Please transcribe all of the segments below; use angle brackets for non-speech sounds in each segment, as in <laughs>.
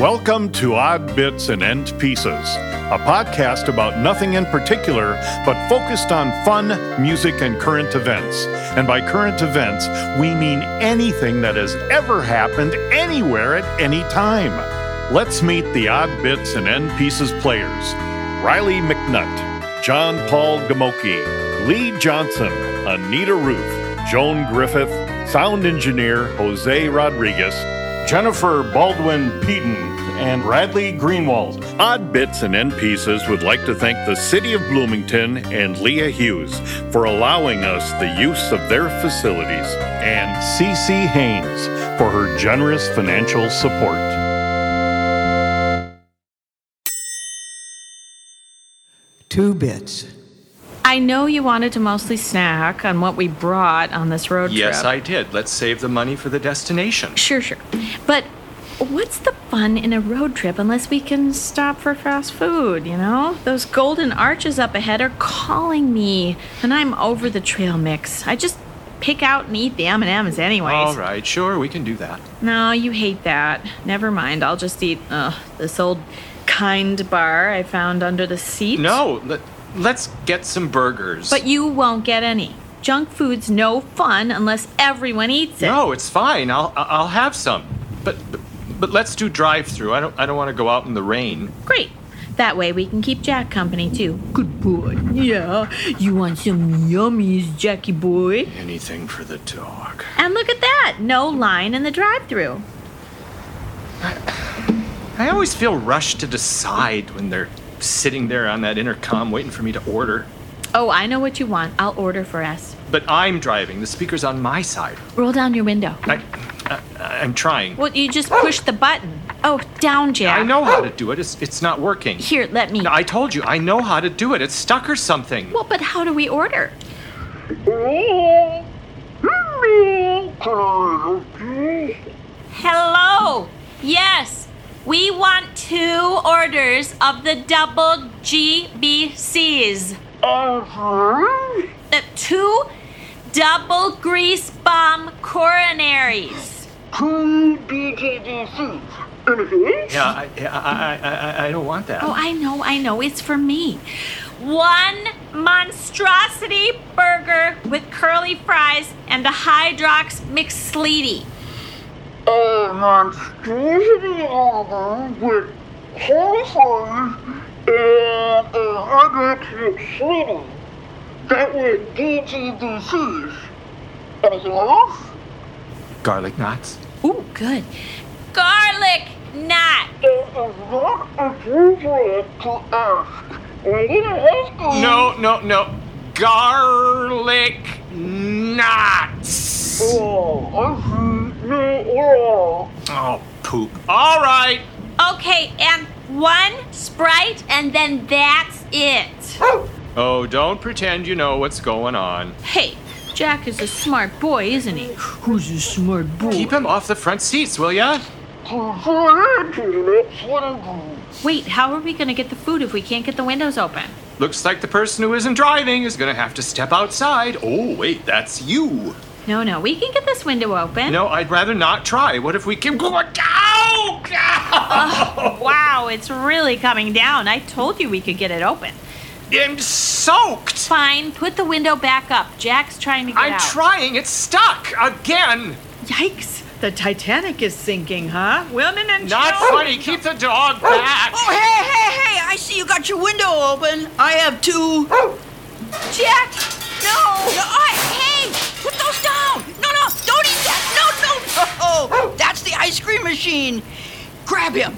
Welcome to Odd Bits and End Pieces, a podcast about nothing in particular, but focused on fun, music, and current events. And by current events, we mean anything that has ever happened anywhere at any time. Let's meet the Odd Bits and End Pieces players Riley McNutt, John Paul Gamoki, Lee Johnson, Anita Ruth, Joan Griffith, sound engineer Jose Rodriguez, Jennifer Baldwin Peden, and Bradley Greenwald. Odd Bits and End Pieces would like to thank the City of Bloomington and Leah Hughes for allowing us the use of their facilities, and CC Haynes for her generous financial support. Two bits. I know you wanted to mostly snack on what we brought on this road Yes, trip. Yes, I did. Let's save the money for the destination. Sure, sure. But what's the fun in a road trip unless we can stop for fast food, you know? Those golden arches up ahead are calling me, and I'm over the trail mix. I just pick out and eat the M&Ms anyways. All right, sure, we can do that. No, you hate that. Never mind. I'll just eat uh, this old kind bar I found under the seat. No, let, let's get some burgers. But you won't get any. Junk food's no fun unless everyone eats it. no, it's fine. I'll I'll have some. But but, but let's do drive-through. I don't I don't want to go out in the rain. Great. That way we can keep Jack company too. Good boy. Yeah. You want some yummies, Jackie boy? Anything for the dog. And look at that. No line in the drive-through. I always feel rushed to decide when they're sitting there on that intercom waiting for me to order. Oh, I know what you want. I'll order for us. But I'm driving. The speaker's on my side. Roll down your window. I, I I'm trying. Well, you just push the button. Oh, down, Jack. I know how to do it. It's it's not working. Here, let me. I told you, I know how to do it. It's stuck or something. Well, but how do we order? Hello. Yes. We want two orders of the double GBCs. Uh, two double grease bomb coronaries. Two BGDCs. Anything? Else? Yeah, I, I, I, I, I don't want that. Oh, I know, I know. It's for me. One monstrosity burger with curly fries and a Hydrox McSleety. A monstrosity order with horses and a hundred city. That was BGDCs. Anything else? Garlic knots. Ooh, good. Garlic knot. It is not appropriate to ask. Little husky. No, no, no. Garlic knots. Oh, I see. No, well. Oh, poop. All right. Okay, and one Sprite, and then that's it. Oh, don't pretend you know what's going on. Hey, Jack is a smart boy, isn't he? Who's a smart boy? Keep him off the front seats, will ya? Prefer to next one. Wait, how are we gonna get the food if we can't get the windows open? Looks like the person who isn't driving is gonna have to step outside. Oh, wait, that's you. No, no, we can get this window open. No, I'd rather not try. What if we keep going? Ow! Ow! Wow, it's really coming down. I told you we could get it open. I'm soaked. Fine, put the window back up. Jack's trying to get out. I'm trying. It's stuck again. Yikes! The Titanic is sinking, huh? Women and Not children. funny. Keep the dog oh, back. Oh, hey, hey, hey! I see you got your window open. I have two. Jack, no. No, I, hey! Put those down! No, no! Don't eat that! No, no! <laughs> Oh, that's the ice cream machine. Grab him.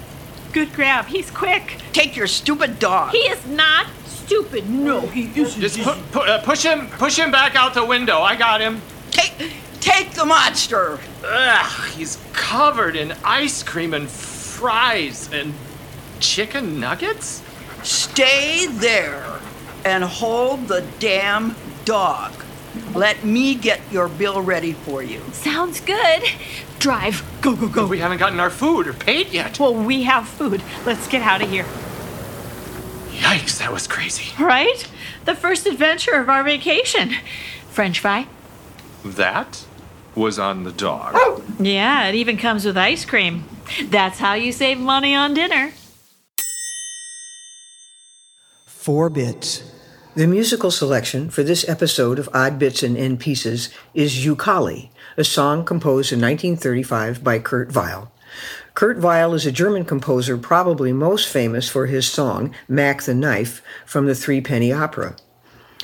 Good grab. He's quick. Take your stupid dog. He is not stupid. No, he isn't. Just pu- pu- uh, push him, push him back out the window. I got him. Take, take the monster. Ugh, he's covered in ice cream and fries and chicken nuggets. Stay there and hold the damn dog. Let me get your bill ready for you. Sounds good. Drive. Go, go, go. We haven't gotten our food or paid yet. Well, we have food. Let's get out of here. Yikes, that was crazy. Right? The first adventure of our vacation. French fry? That was on the dog. Oh! Yeah, it even comes with ice cream. That's how you save money on dinner. Four bits. The musical selection for this episode of Odd Bits and End Pieces is Youkali, a song composed in 1935 by Kurt Weill. Kurt Weill is a German composer probably most famous for his song Mack the Knife from the Threepenny Opera.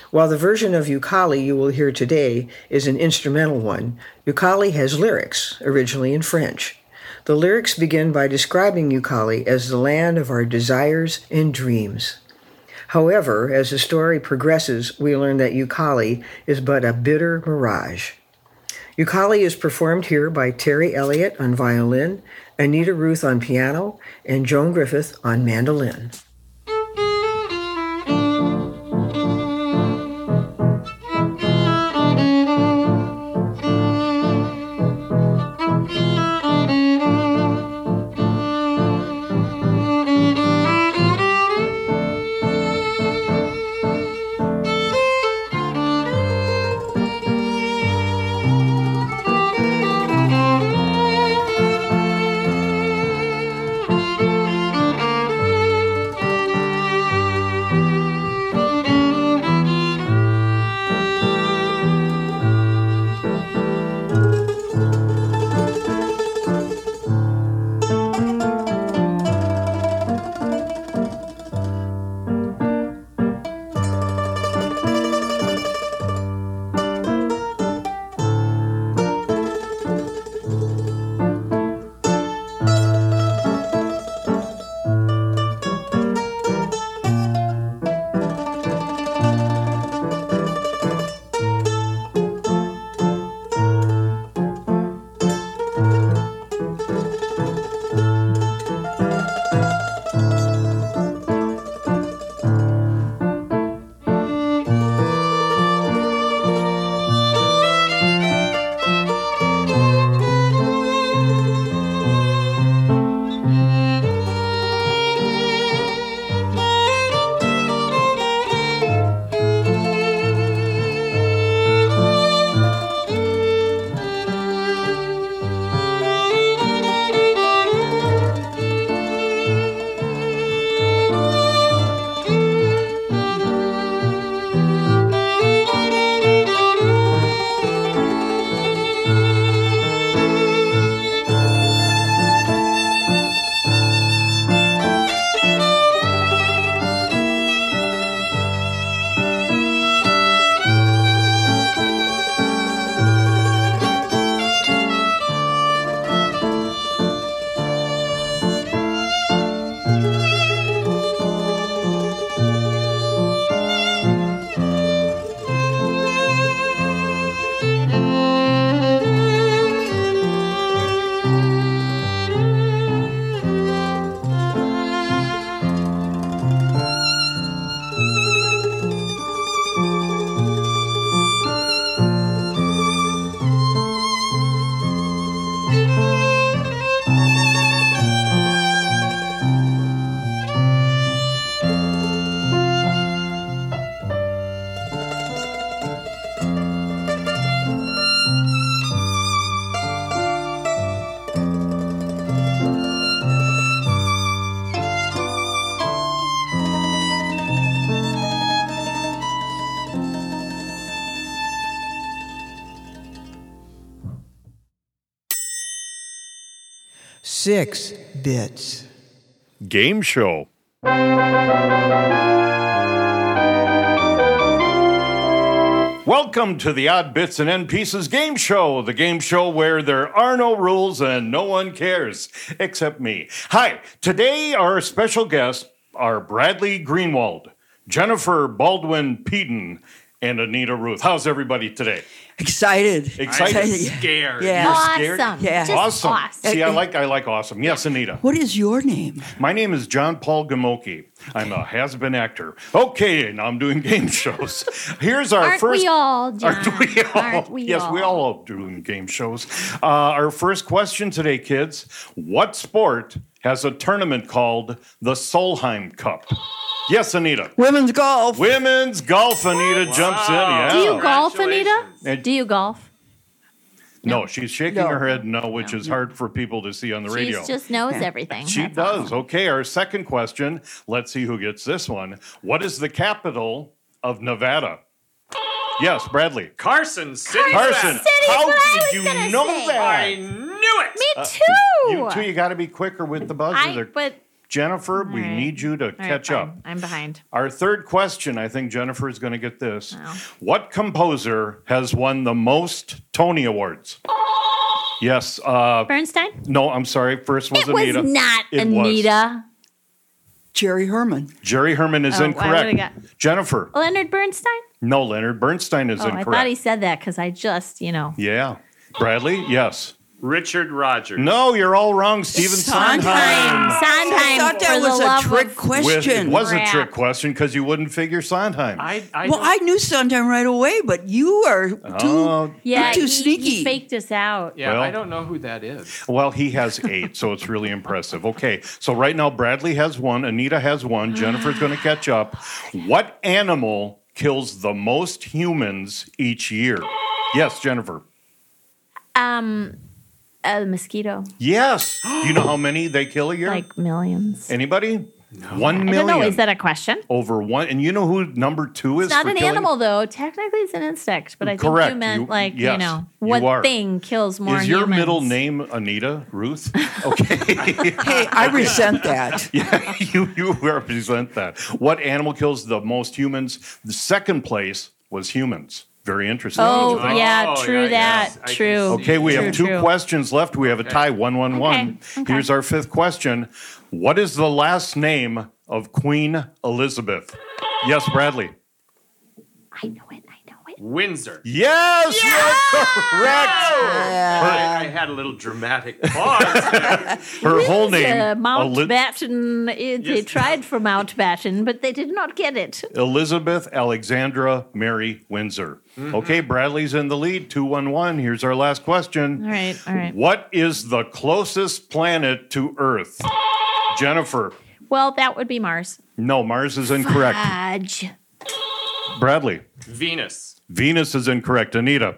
While the version of Youkali you will hear today is an instrumental one, Youkali has lyrics, originally in French. The lyrics begin by describing Youkali as the land of our desires and dreams. However, as the story progresses, we learn that Youkali is but a bitter mirage. Youkali is performed here by Terry Elliott on violin, Anita Ruth on piano, and Joan Griffith on mandolin. Six bits. Game show. Welcome to the Odd Bits and End Pieces game show, the game show where there are no rules and no one cares except me. Hi, today our special guests are Bradley Greenwald, Jennifer Baldwin Peden, and Anita Ruth. How's everybody today? Excited. Excited? I'm Yeah. scared. Yeah. You're scared? Awesome. Yeah. Just awesome. awesome. See, I like I like awesome. Yes, Anita. What is your name? My name is John Paul Gamoki. I'm a has-been actor. Okay, now I'm doing game <laughs> shows. Here's our Aren't first. <laughs> we all, John? Aren't we all? Aren't we yes, we all are doing game shows. Uh, our first question today, kids: What sport has a tournament called the Solheim Cup? Yes, Anita. Women's golf. Women's golf. Anita jumps in. Yeah. Do you golf, Anita? And- Do you golf? No, she's shaking No. her head no, which is hard for people to see on the radio. She just knows everything. She That's all. does. Okay, our second question. Let's see who gets this one. What is the capital of Nevada? Yes, Bradley. Carson City. Carson. City, How what I did was you gonna know say. that? I knew it. Me too. Uh, You two, you got to be quicker with the buzzer. I, there. but Jennifer, we right. need you to all right, catch fine. up. I'm behind. Our third question, I think Jennifer is going to get this. Oh. What composer has won the most Tony Awards? Yes. Uh, Bernstein? no, I'm sorry. First was It was not It was. Anita. Jerry Herman. Jerry Herman is Oh, incorrect. got- Jennifer. Leonard Bernstein? No, Leonard Bernstein is Oh, I incorrect. thought he said that because I just, you know. yeah. Bradley? Yes. Richard Rodgers. No, you're all wrong. Stephen Sondheim. Sondheim. Sondheim. I thought that was a trick of- With, question. it was a trick question because you wouldn't figure Sondheim. I, I well, don't- I knew Sondheim right away, but you are too, Oh, Yeah, you're too he, sneaky. he faked us out. yeah, Well- I don't know who that is. Well, he has eight, so it's really impressive. Okay, so right now Bradley has one, Anita has one, Jennifer's going to catch up. What animal kills the most humans each year? Yes, Jennifer. Um, a mosquito, Yes. Do you know how <gasps> many they kill a year? like millions. Anybody? One I million. don't know. Is that a question? over one? And you know who number two is? It's not for an killing- animal, though. Technically, it's an insect, but I think Correct. you meant You- like you yes, know you what are. thing kills more Is your humans? middle name Anita Ruth? <laughs> Okay. hey, I resent that. <laughs> Yeah, you, you represent that. What animal kills the most humans? The second place was humans. Very interesting. Oh, Oh, yeah, yeah, true yes, that. I true. Okay, we True, have two true. questions left. We have a tie, one, one, one. Okay, okay. Here's our fifth question. What is the last name of Queen Elizabeth? Yes, Bradley. I know it. I know it. Windsor. Yes, you're correct. I, I had a little dramatic pause. there. <laughs> Her whole Uh, name, Eli- Mountbatten. They Yes. tried for Mountbatten, but they did not get it. Elizabeth Alexandra Mary Windsor. Okay, Bradley's in the lead, 211. Here's our last question. All right, all right. What is the closest planet to Earth? Jennifer. Well, that would be Mars. No, Mars is incorrect. Fudge. Bradley. Venus. Venus is incorrect. Anita.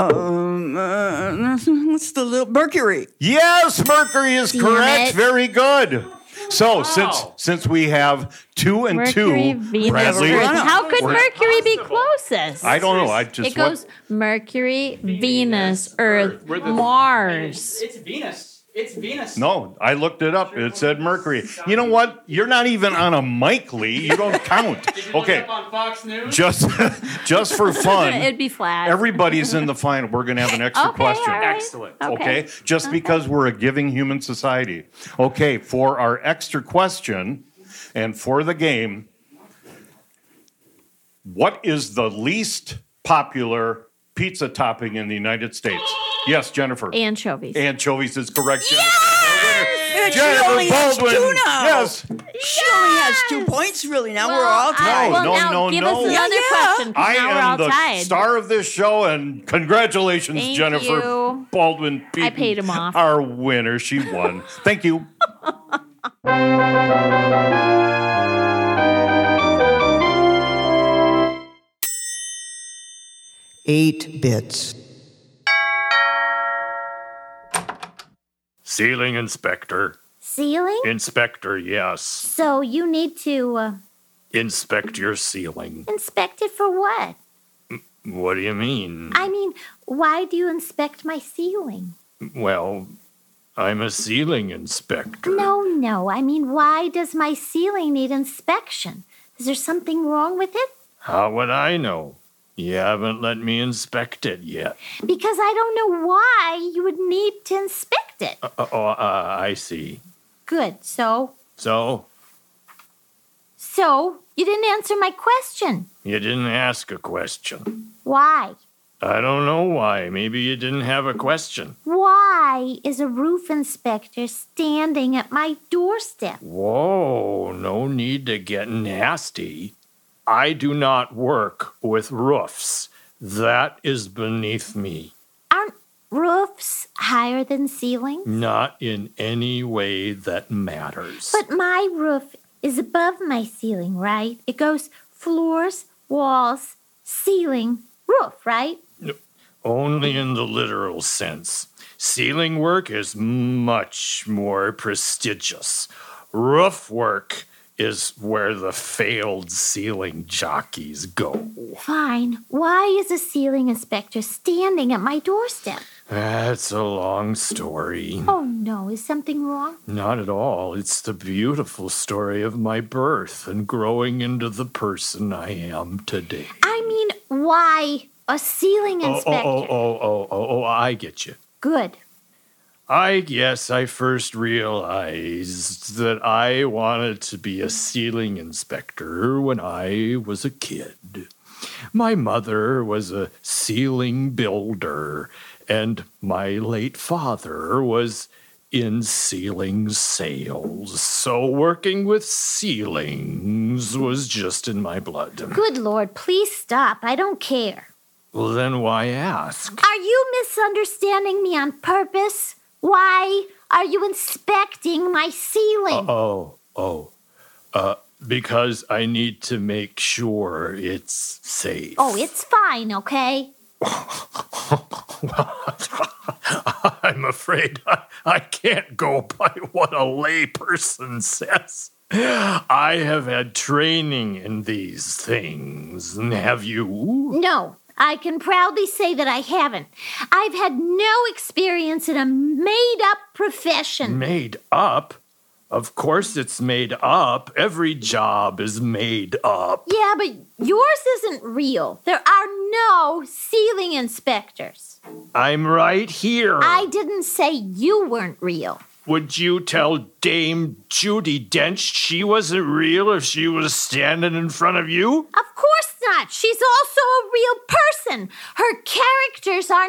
Um, uh, what's the little Mercury? Yes, Mercury is Damn correct. it. Very good. So since since we have two and Mercury, two, Venus, Bradley, Earth. How could We're- Mercury be closest? I don't know. I just it goes Mercury, Venus, Earth, We're the- Mars. It's Venus. It's Venus. No, I looked it up. It said Mercury. You know what? You're not even on a mic, Lee. You don't count. Did you look Okay, up on Fox News? just <laughs> just for fun, It'd be flat. everybody's in the final. We're going to have an extra okay, question. all right. Excellent. Okay, just because we're a giving human society. Okay, for our extra question and for the game, what is the least popular pizza topping in the United States? Yes, Jennifer. Anchovies. Anchovies is correct. And she Jennifer only has Baldwin. two now. Yes. She only has two points, really. Now we're all I- tied. well, No, now no, give no. us another yeah. question. 'cause I now we're am all the tied. star of this show, and congratulations, Thank Jennifer you. Baldwin. Peden, paid him off. Our winner. She won. Thank you. Eight bits. Ceiling inspector. Ceiling? Inspector, yes. So you need to uh, Inspect your ceiling. inspect it for what? What do you mean? I mean, why do you inspect my ceiling? Well, I'm a ceiling inspector. No, no. I mean, why does my ceiling need inspection? Is there something wrong with it? How would I know? You haven't let me inspect it yet. Because I don't know why you would need to inspect it. Uh, oh, uh, I see. Good. So, So, so you didn't answer my question. you didn't ask a question. Why? I don't know why. Maybe you didn't have a question. Why is a roof inspector standing at my doorstep? Whoa, no need to get nasty. I do not work with roofs. That is beneath me. Aren't roofs higher than ceilings? Not in any way that matters. But my roof is above my ceiling, right? It goes floors, walls, ceiling, roof, right? No, only in the literal sense. Ceiling work is much more prestigious. Roof work is where the failed ceiling jockeys go. Fine. Why is a ceiling inspector standing at my doorstep? That's a long story. Oh no, is something wrong? Not at all. It's the beautiful story of my birth and growing into the person I am today. I mean, why a ceiling Oh, oh, oh inspector? oh, oh, oh, oh, oh, I get you. Good. I guess I first realized that I wanted to be a ceiling inspector when I was a kid. My mother was a ceiling builder, and my late father was in ceiling sales. So working with ceilings was just in my blood. Good Lord, please stop. I don't care. Well, then why ask? Are you misunderstanding me on purpose? Why are you inspecting my ceiling? Oh, oh, uh, because I need to make sure it's safe. Oh, it's fine, okay? <laughs> I'm afraid I, I can't go by what a layperson says. I have had training in these things. Have you? No, I can proudly say that I haven't. I've had no experience in a made up profession. Made up? Of course it's made up. Every job is made up. Yeah, but yours isn't real. There are no ceiling inspectors. I'm right here. I didn't say you weren't real. Would you tell Dame Judi Dench she wasn't real if she was standing in front of you? Of course not. She's also a real person. Her characters are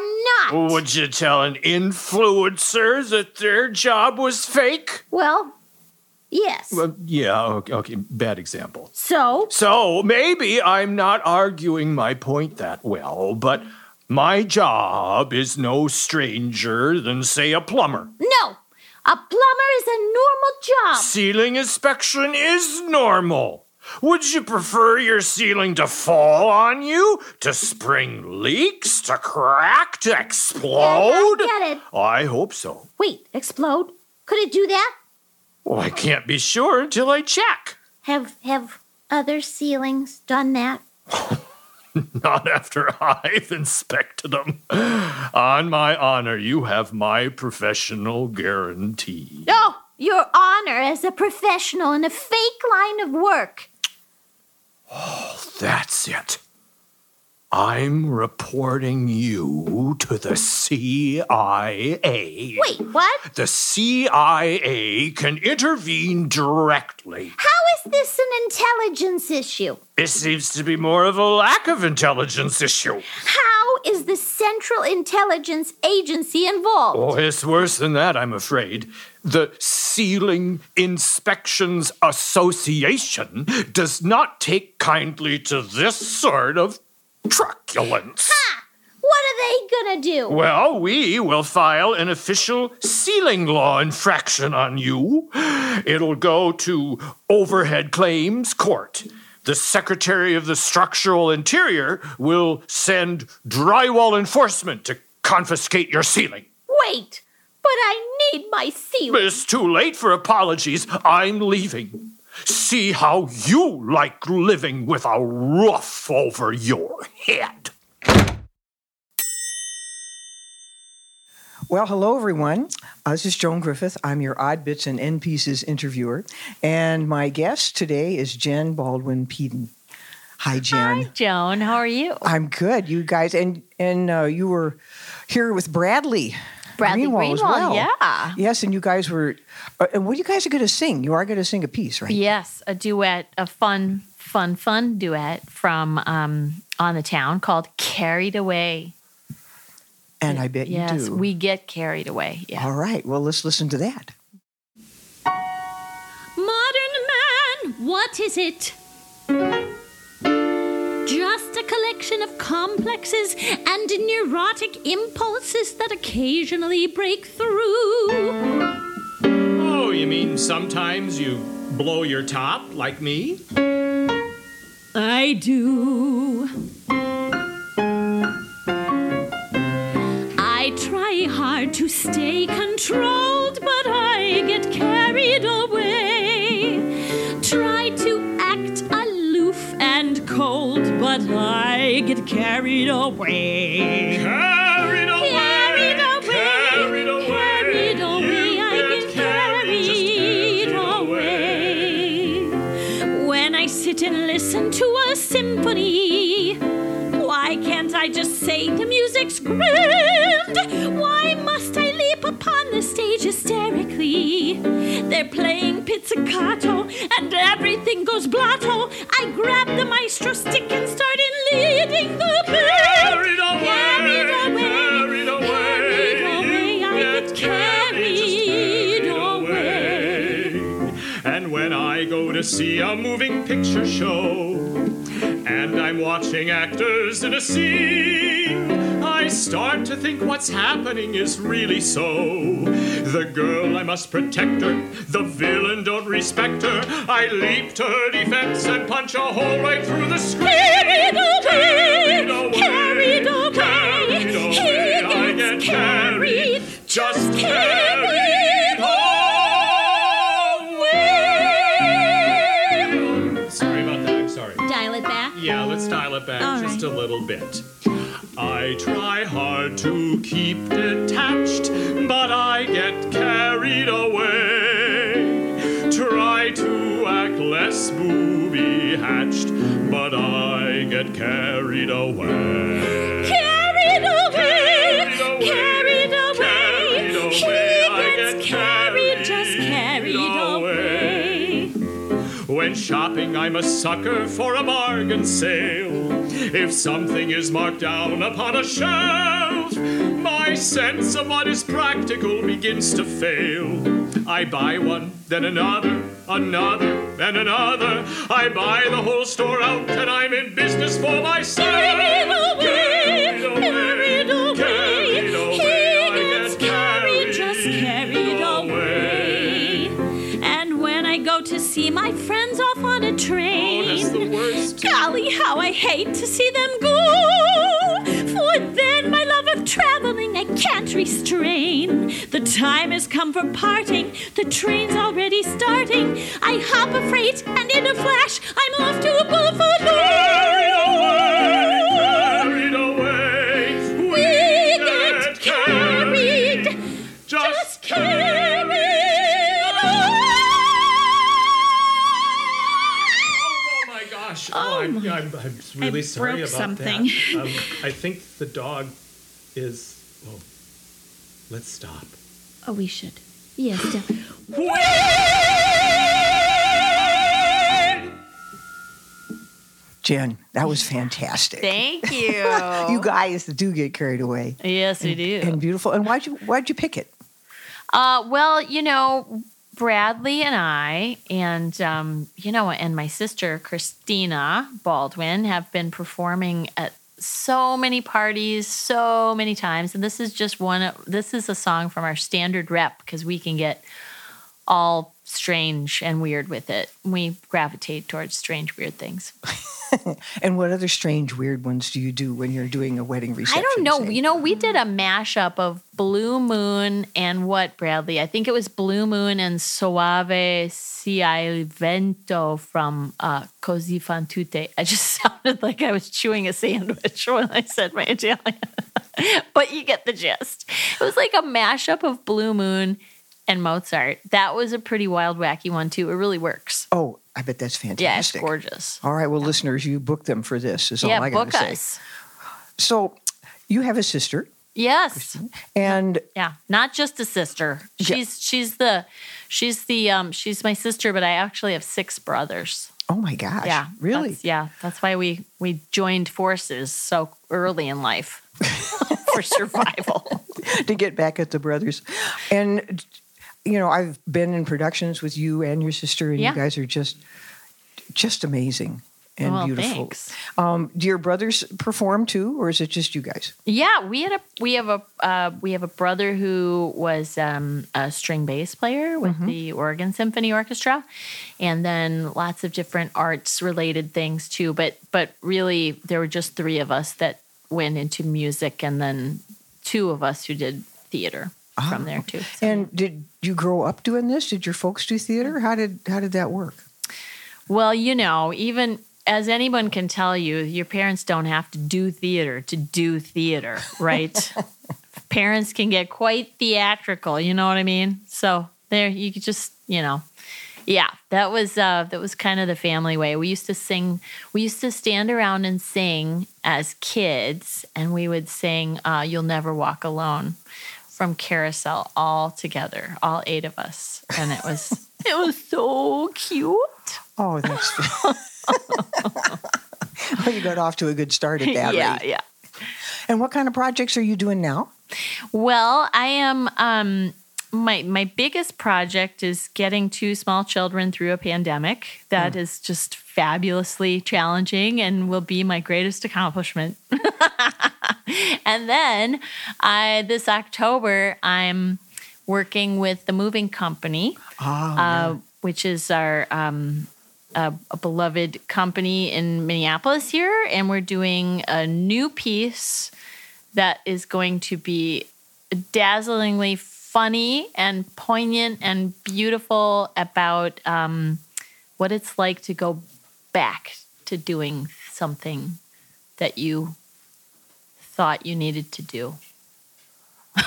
not. Would you tell an influencer that their job was fake? Well, yes. Well, yeah, okay, okay, bad example. So? So maybe I'm not arguing my point that well, but my job is no stranger than, say, a plumber. No. A plumber is a normal job. Ceiling inspection is normal. Would you prefer your ceiling to fall on you? To spring leaks? To crack? To explode? Yeah, I get it. I hope so. Wait, explode? Could it do that? Well, I can't be sure until I check. Have have other ceilings done that? <laughs> Not after I've inspected them. On my honor, you have my professional guarantee. No, your honor as a professional in a fake line of work. Oh, that's it. I'm reporting you to the CIA. Wait, what? The CIA can intervene directly. How is this an intelligence issue? This seems to be more of a lack of intelligence issue. How is the Central Intelligence Agency involved? Oh, it's worse than that, I'm afraid. The Ceiling Inspections Association does not take kindly to this sort of truculence. Ha! What are they gonna do? Well, we will file an official ceiling law infraction on you. It'll go to Overhead Claims Court. The Secretary of the Structural Interior will send drywall enforcement to confiscate your ceiling. Wait, but I need my ceiling. It's too late for apologies. I'm leaving. See how you like living with a roof over your head. Well, hello, everyone. Uh, this is Joan Griffith. I'm your Odd Bits and End Pieces interviewer. And my guest today is Jen Baldwin Peden. Hi, Jen. Hi, Joan. How are you? I'm good. You guys, and and uh, you were here with Bradley. Bradley Greenwald as well. yeah. Yes, and you guys were. Uh, and what you guys are going to sing? You are going to sing a piece, right? Yes, a duet, a fun, fun, fun duet from um, On the Town called Carried Away. And I bet yes, you do. Yes, we get carried away. Yeah. All right. Well, let's listen to that. Modern man, what is it? Just a collection of complexes and neurotic impulses that occasionally break through. Oh, you mean sometimes you blow your top like me? I do. I try hard to stay controlled, but get carried away. Carried away. Carried away. Carried away. Carried away. I get carried away. When I sit and listen to a symphony, why can't I just say the music's grand? Why must I leap upon the stage hysterically? They're playing pizzicato everything goes blotto. I grab the maestro stick and start in leading the band. Carried away. Carried away. Carried away. Carried away. I get carried away. And when I go to see a moving picture show, and I'm watching actors in a scene, start to think what's happening is really so. The girl, I must protect her. The villain, don't respect her. I leap to her defense and punch a hole right through the screen. Carried away. Carried away. Carried away. Carried away. He I get carried. carried. Just carried carried away. Sorry about that. I'm sorry. Dial it back. Yeah, let's dial it back All just right. a little bit. I try hard to keep detached, but I get carried away. Try to act less booby hatched, but I get carried away. Carried away. Carried away. Carried away. Carried away. He I gets get carried, Shopping, I'm a sucker for a bargain sale. If something is marked down upon a shelf, my sense of what is practical begins to fail. I buy one, then another, another, and another. I buy the whole store out, and I'm in business for myself. Carried away. Carried away. Carried away. Carried away. He gets carried, just carried away. And when I go to see my friends how I hate to see them go. For then my love of traveling I can't restrain. The time has come for parting, the train's already starting. I hop a freight, and in a flash, I'm off to a buffalo. I'm, I'm, I'm really I sorry about something. that. Um, <laughs> I think the dog is. Oh, let's stop. Oh, we should. Yes, definitely. <gasps> Jen, that was fantastic. Thank <laughs> you. you guys do get carried away. Yes, we do. And beautiful. And why'd you why'd you pick it? Uh, well, you know, Bradley and I, and um, you know, and my sister Christina Baldwin have been performing at so many parties, so many times, and this is just one. This is a song from our standard rep because we can get all strange and weird with it. We gravitate towards strange, weird things. <laughs> And what other strange, weird ones do you do when you're doing a wedding reception? I don't know. say? You know, we did a mashup of Blue Moon and what, Bradley? I think it was Blue Moon and Soave Sia il Vento from uh, Così fan tutte. I just <laughs> sounded like I was chewing a sandwich when I said my Italian. <laughs> but you get the gist. It was like a mashup of Blue Moon and Mozart. That was a pretty wild, wacky one, too. It really works. Oh, I bet that's fantastic. Yeah, it's gorgeous. All right, well, listeners, you book them for this. Is yeah, all I got to say. us. So, you have a sister, Yes. and Yeah, not just a sister. Yeah. She's she's the she's the um she's my sister, but I actually have six brothers. oh my gosh, Yeah, really? that's- yeah, that's why we we joined forces so early in life <laughs> for survival. <laughs> to get back at the brothers. And you know, I've been in productions with you and your sister, and Yeah. you guys are just just amazing and Well, beautiful. thanks. Um, do your brothers perform too, or is it just you guys? Yeah, we had a we have a uh, we have a brother who was um, a string bass player with the Oregon Symphony Orchestra, and then lots of different arts related things too. But but really, there were just three of us that went into music, and then two of us who did theater. From there too. And did you grow up doing this? Did your folks do theater? How did how did that work? Well, you know, even as anyone can tell you, your parents don't have to do theater to do theater, right? <laughs> parents can get quite theatrical, you know what I mean? So there you could just, you know, yeah, that was uh, that was kind of the family way. We used to sing. We used to stand around and sing as kids, and we would sing uh, "You'll Never Walk Alone" from Carousel all together, all eight of us, and it was <laughs> it was so cute. Oh, that's. <laughs> <laughs> well, you got off to a good start at that yeah, rate. yeah. And what kind of projects are you doing now? Well, I am. Um, my my biggest project is getting two small children through a pandemic. That Hmm. is just fabulously challenging and will be my greatest accomplishment. <laughs> and then I this October I'm working with the moving company, Ah, uh, which is our um, a, a beloved company in Minneapolis here, and we're doing a new piece that is going to be dazzlingly funny and poignant and beautiful about um, what it's like to go back to doing something that you thought you needed to do. <laughs>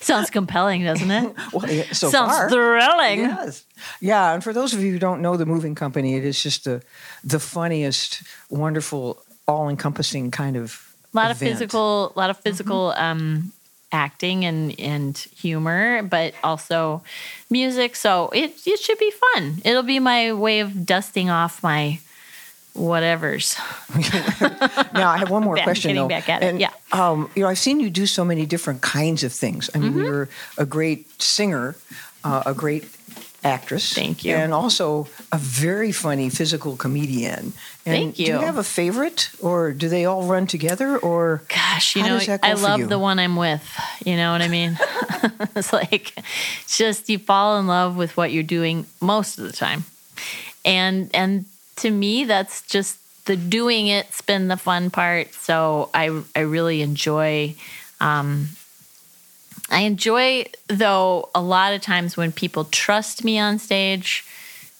Sounds compelling, doesn't it? <laughs> Well, yeah, so Sounds far. thrilling. Yes. Yeah, and for those of you who don't know the moving company, it is just the the funniest, wonderful, all-encompassing kind of a lot of physical a lot of physical um acting and and humor but also music so it it should be fun it'll be my way of dusting off my whatevers <laughs> Now, I have one more <laughs> Back- question though. back at it, And, yeah. Um, you know, I've seen you do so many different kinds of things. I mean, Mm-hmm. you're a great singer, uh, a great actress. Thank you. And also a very funny physical comedian. And Thank Do you you. have a favorite, or do they all run together, or gosh you know does that go i love you? the one i'm with you know what i mean <laughs> <laughs> it's like just you fall in love with what you're doing most of the time and and to me that's just the doing it's been the fun part so i i really enjoy um i enjoy though a lot of times when people trust me on stage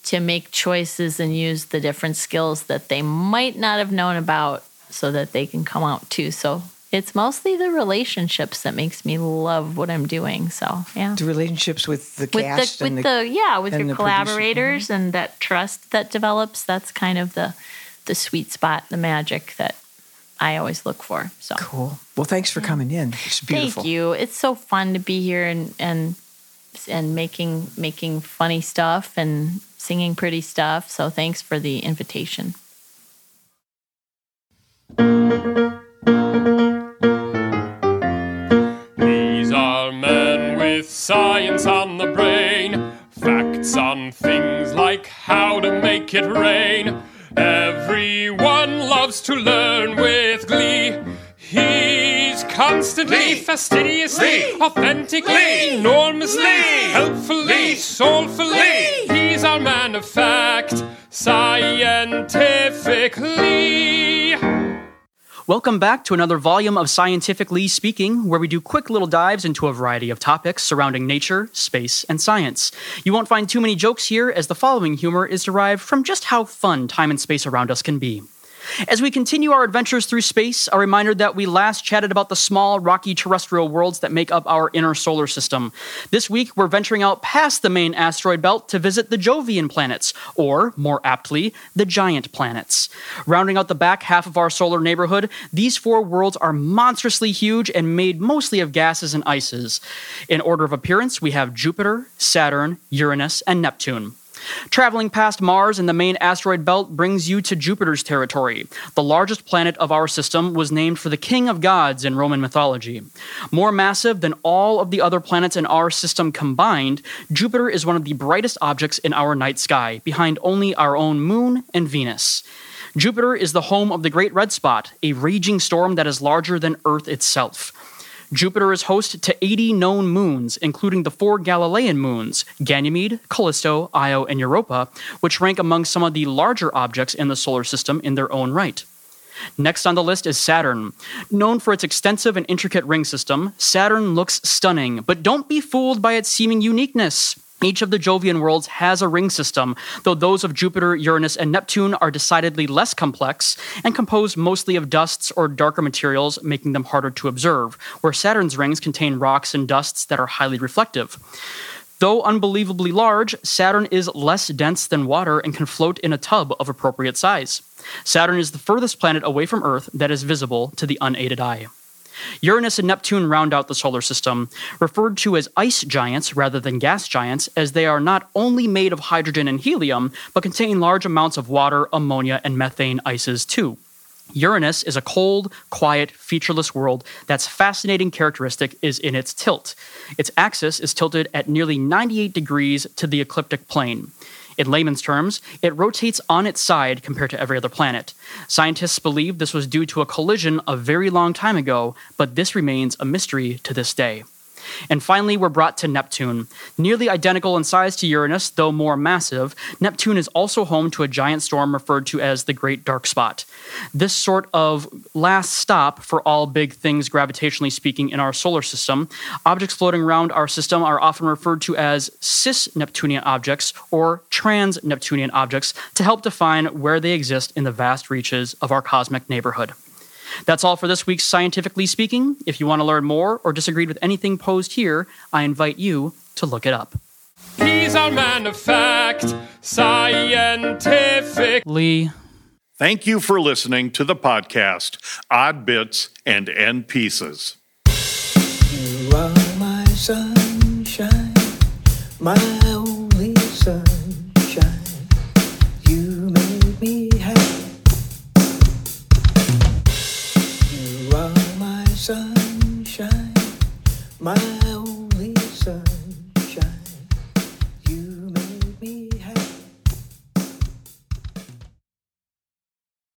to make choices and use the different skills that they might not have known about so that they can come out too so it's mostly the relationships that makes me love what i'm doing so yeah the relationships with the with cast the with and the, yeah with your the producer? Mm-hmm. collaborators and that trust that develops that's kind of the the sweet spot the magic that i always look for so Cool. Well, thanks for coming in. It's beautiful. thank you it's so fun to be here and and and making making funny stuff and singing pretty stuff so thanks for the invitation These are men with science on the brain, facts on things like how to make it rain. Everyone loves to learn with glee. He's constantly, fastidiously, authentically, enormously, helpfully, soulfully. He's our man of fact, scientifically. Welcome back to another volume of Scientifically Speaking, where we do quick little dives into a variety of topics surrounding nature, space, and science. You won't find too many jokes here, as the following humor is derived from just how fun time and space around us can be. As we continue our adventures through space, a reminder that we last chatted about the small, rocky terrestrial worlds that make up our inner solar system. This week, we're venturing out past the main asteroid belt to visit the Jovian planets, or, more aptly, the giant planets. Rounding out the back half of our solar neighborhood, these four worlds are monstrously huge and made mostly of gases and ices. In order of appearance, we have Jupiter, Saturn, Uranus, and Neptune. Traveling past Mars and the main asteroid belt brings you to Jupiter's territory. The largest planet of our system was named for the king of gods in Roman mythology. More massive than all of the other planets in our system combined, Jupiter is one of the brightest objects in our night sky, behind only our own moon and Venus. Jupiter is the home of the Great Red Spot, a raging storm that is larger than Earth itself. Jupiter is host to 80 known moons, including the four Galilean moons, Ganymede, Callisto, Io, and Europa, which rank among some of the larger objects in the solar system in their own right. Next on the list is Saturn. Known for its extensive and intricate ring system, Saturn looks stunning, but don't be fooled by its seeming uniqueness. Each of the Jovian worlds has a ring system, though those of Jupiter, Uranus, and Neptune are decidedly less complex and composed mostly of dusts or darker materials, making them harder to observe, where Saturn's rings contain rocks and dusts that are highly reflective. Though unbelievably large, Saturn is less dense than water and can float in a tub of appropriate size. Saturn is the furthest planet away from Earth that is visible to the unaided eye. Uranus and Neptune round out the solar system, referred to as ice giants rather than gas giants, as they are not only made of hydrogen and helium, but contain large amounts of water, ammonia, and methane ices too. Uranus is a cold, quiet, featureless world that's fascinating characteristic is in its tilt. Its axis is tilted at nearly 98 degrees to the ecliptic plane. In layman's terms, it rotates on its side compared to every other planet. Scientists believe this was due to a collision a very long time ago, but this remains a mystery to this day. And finally, we're brought to Neptune. Nearly identical in size to Uranus, though more massive, Neptune is also home to a giant storm referred to as the Great Dark Spot. This sort of last stop for all big things gravitationally speaking in our solar system, objects floating around our system are often referred to as cis Neptunian objects or trans Neptunian objects to help define where they exist in the vast reaches of our cosmic neighborhood. That's all for this week's Scientifically Speaking. If you want to learn more or disagreed with anything posed here, I invite you to look it up. He's our man of fact, scientific. Lee. Thank you for listening to the podcast Odd Bits and End Pieces. You are my sunshine, my only sunshine. Sunshine, my only sunshine.